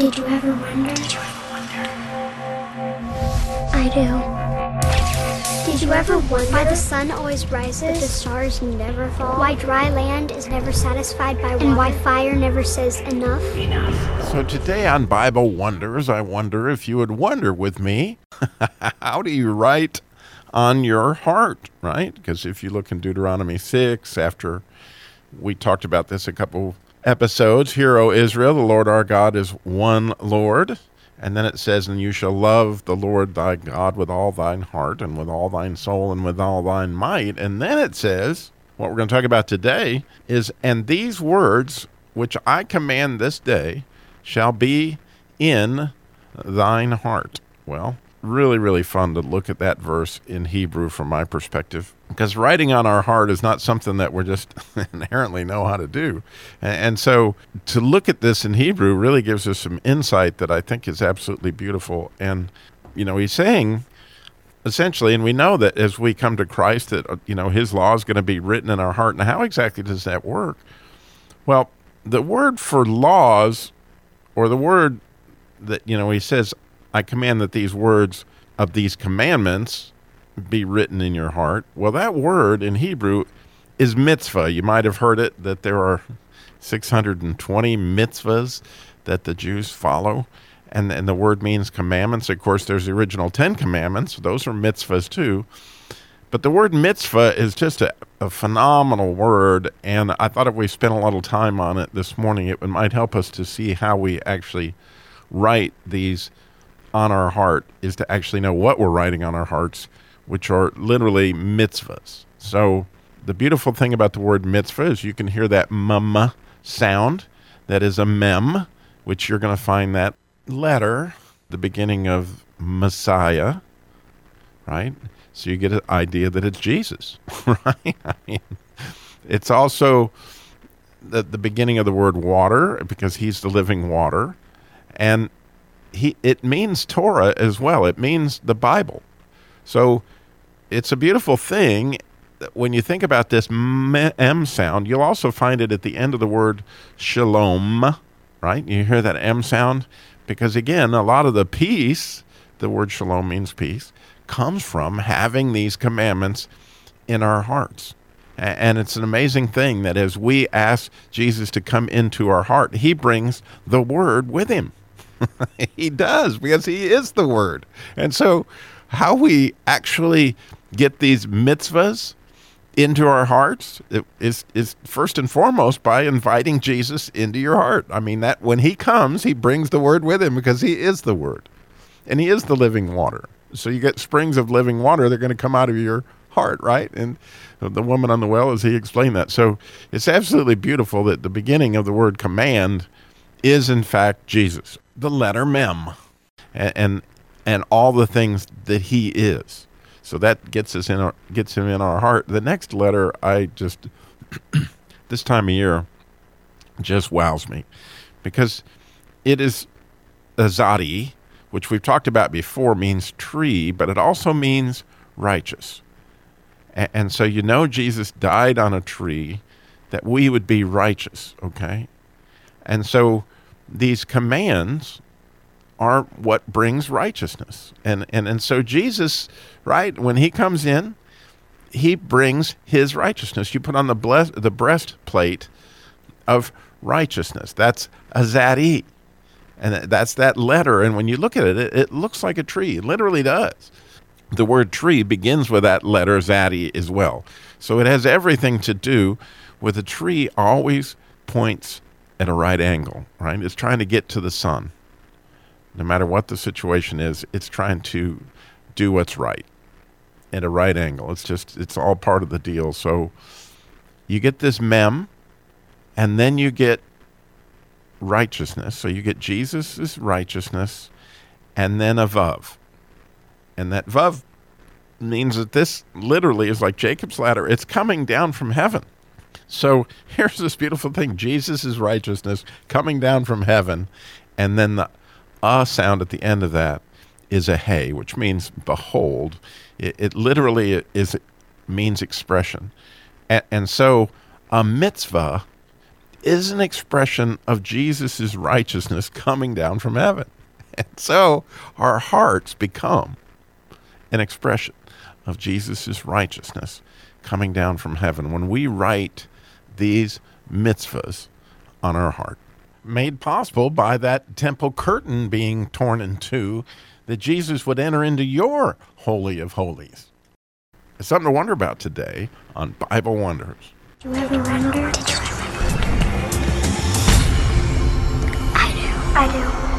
Did you ever wonder? Did you ever wonder? I do. Did you ever wonder why the sun always rises, but the stars never fall? Why dry land is never satisfied by water? And why fire never says enough? So today on Bible Wonders, I wonder if you would wonder with me how do you write on your heart, right? Because if you look in Deuteronomy 6, after we talked about this a couple episodes, Hear, O Israel, the Lord our God is one Lord. And then it says, And you shall love the Lord thy God with all thine heart, and with all thine soul, and with all thine might. And then it says, What we're going to talk about today is, And these words which I command this day shall be in thine heart. Well, really, really fun to look at that verse in Hebrew from my perspective. Because writing on our heart is not something that we're just inherently know how to do. And so to look at this in Hebrew really gives us some insight that I think is absolutely beautiful. And, you know, he's saying essentially, and we know that as we come to Christ, that, uh, you know, his law is going to be written in our heart. Now, how exactly does that work? Well, the word for laws, or the word that, you know, he says, I command that these words of these commandments be written in your heart. Well, that word in Hebrew is mitzvah. You might have heard it that there are 620 mitzvahs that the Jews follow. And, and the word means commandments. Of course, there's the original Ten Commandments. Those are mitzvahs too. But the word mitzvah is just a, a phenomenal word. And I thought if we spent a little time on it this morning, it might help us to see how we actually write these on our heart is to actually know what we're writing on our hearts, which are literally mitzvahs. So the beautiful thing about the word mitzvah is you can hear that mum sound. That is a mem, which you're going to find that letter, the beginning of Messiah, right? So you get an idea that it's Jesus, right? I mean, it's also the, the beginning of the word water because he's the living water. And he it means Torah as well. It means the Bible. So it's a beautiful thing when you think about this M sound. You'll also find it at the end of the word shalom, right? You hear that M sound because again, a lot of the peace, the word shalom means peace, comes from having these commandments in our hearts. And it's an amazing thing that as we ask Jesus to come into our heart, he brings the word with him. he does because he is the word. And so, how we actually get these mitzvahs into our hearts is is first and foremost by inviting Jesus into your heart. I mean that when he comes, he brings the word with him because he is the word. And he is the living water. So you get springs of living water they're going to come out of your heart, right? And the woman on the well as he explained that. So it's absolutely beautiful that the beginning of the word command is in fact Jesus the letter mem and, and and all the things that he is. So that gets us in our gets him in our heart. The next letter I just this time of year just wows me because it is azadi, which we've talked about before, means tree, but it also means righteous. And, and so you know Jesus died on a tree that we would be righteous, okay? And so these commands are what brings righteousness. And, and, and so Jesus, right, when he comes in, he brings his righteousness. You put on the, the breastplate of righteousness. That's a azadi. And that's that letter. And when you look at it, it, it looks like a tree. It literally does. The word tree begins with that letter zadi as well. So it has everything to do with a tree always points at a right angle, right? It's trying to get to the sun. No matter what the situation is, it's trying to do what's right at a right angle. It's just, it's all part of the deal. So you get this mem, and then you get righteousness. So you get Jesus' righteousness, and then a vav. And that vav means that this literally is like Jacob's ladder. It's coming down from heaven. So here's this beautiful thing Jesus is righteousness coming down from heaven. And then the ah sound at the end of that is a hey, which means behold. It, it literally is means expression. And, and so a mitzvah is an expression of Jesus' righteousness coming down from heaven. And so our hearts become an expression of Jesus' righteousness coming down from heaven when we write these mitzvahs on our heart. Made possible by that temple curtain being torn in two, that Jesus would enter into your Holy of Holies. It's something to wonder about today on Bible Wonders. Do you ever wonder? Did you ever wonder? I do. I do.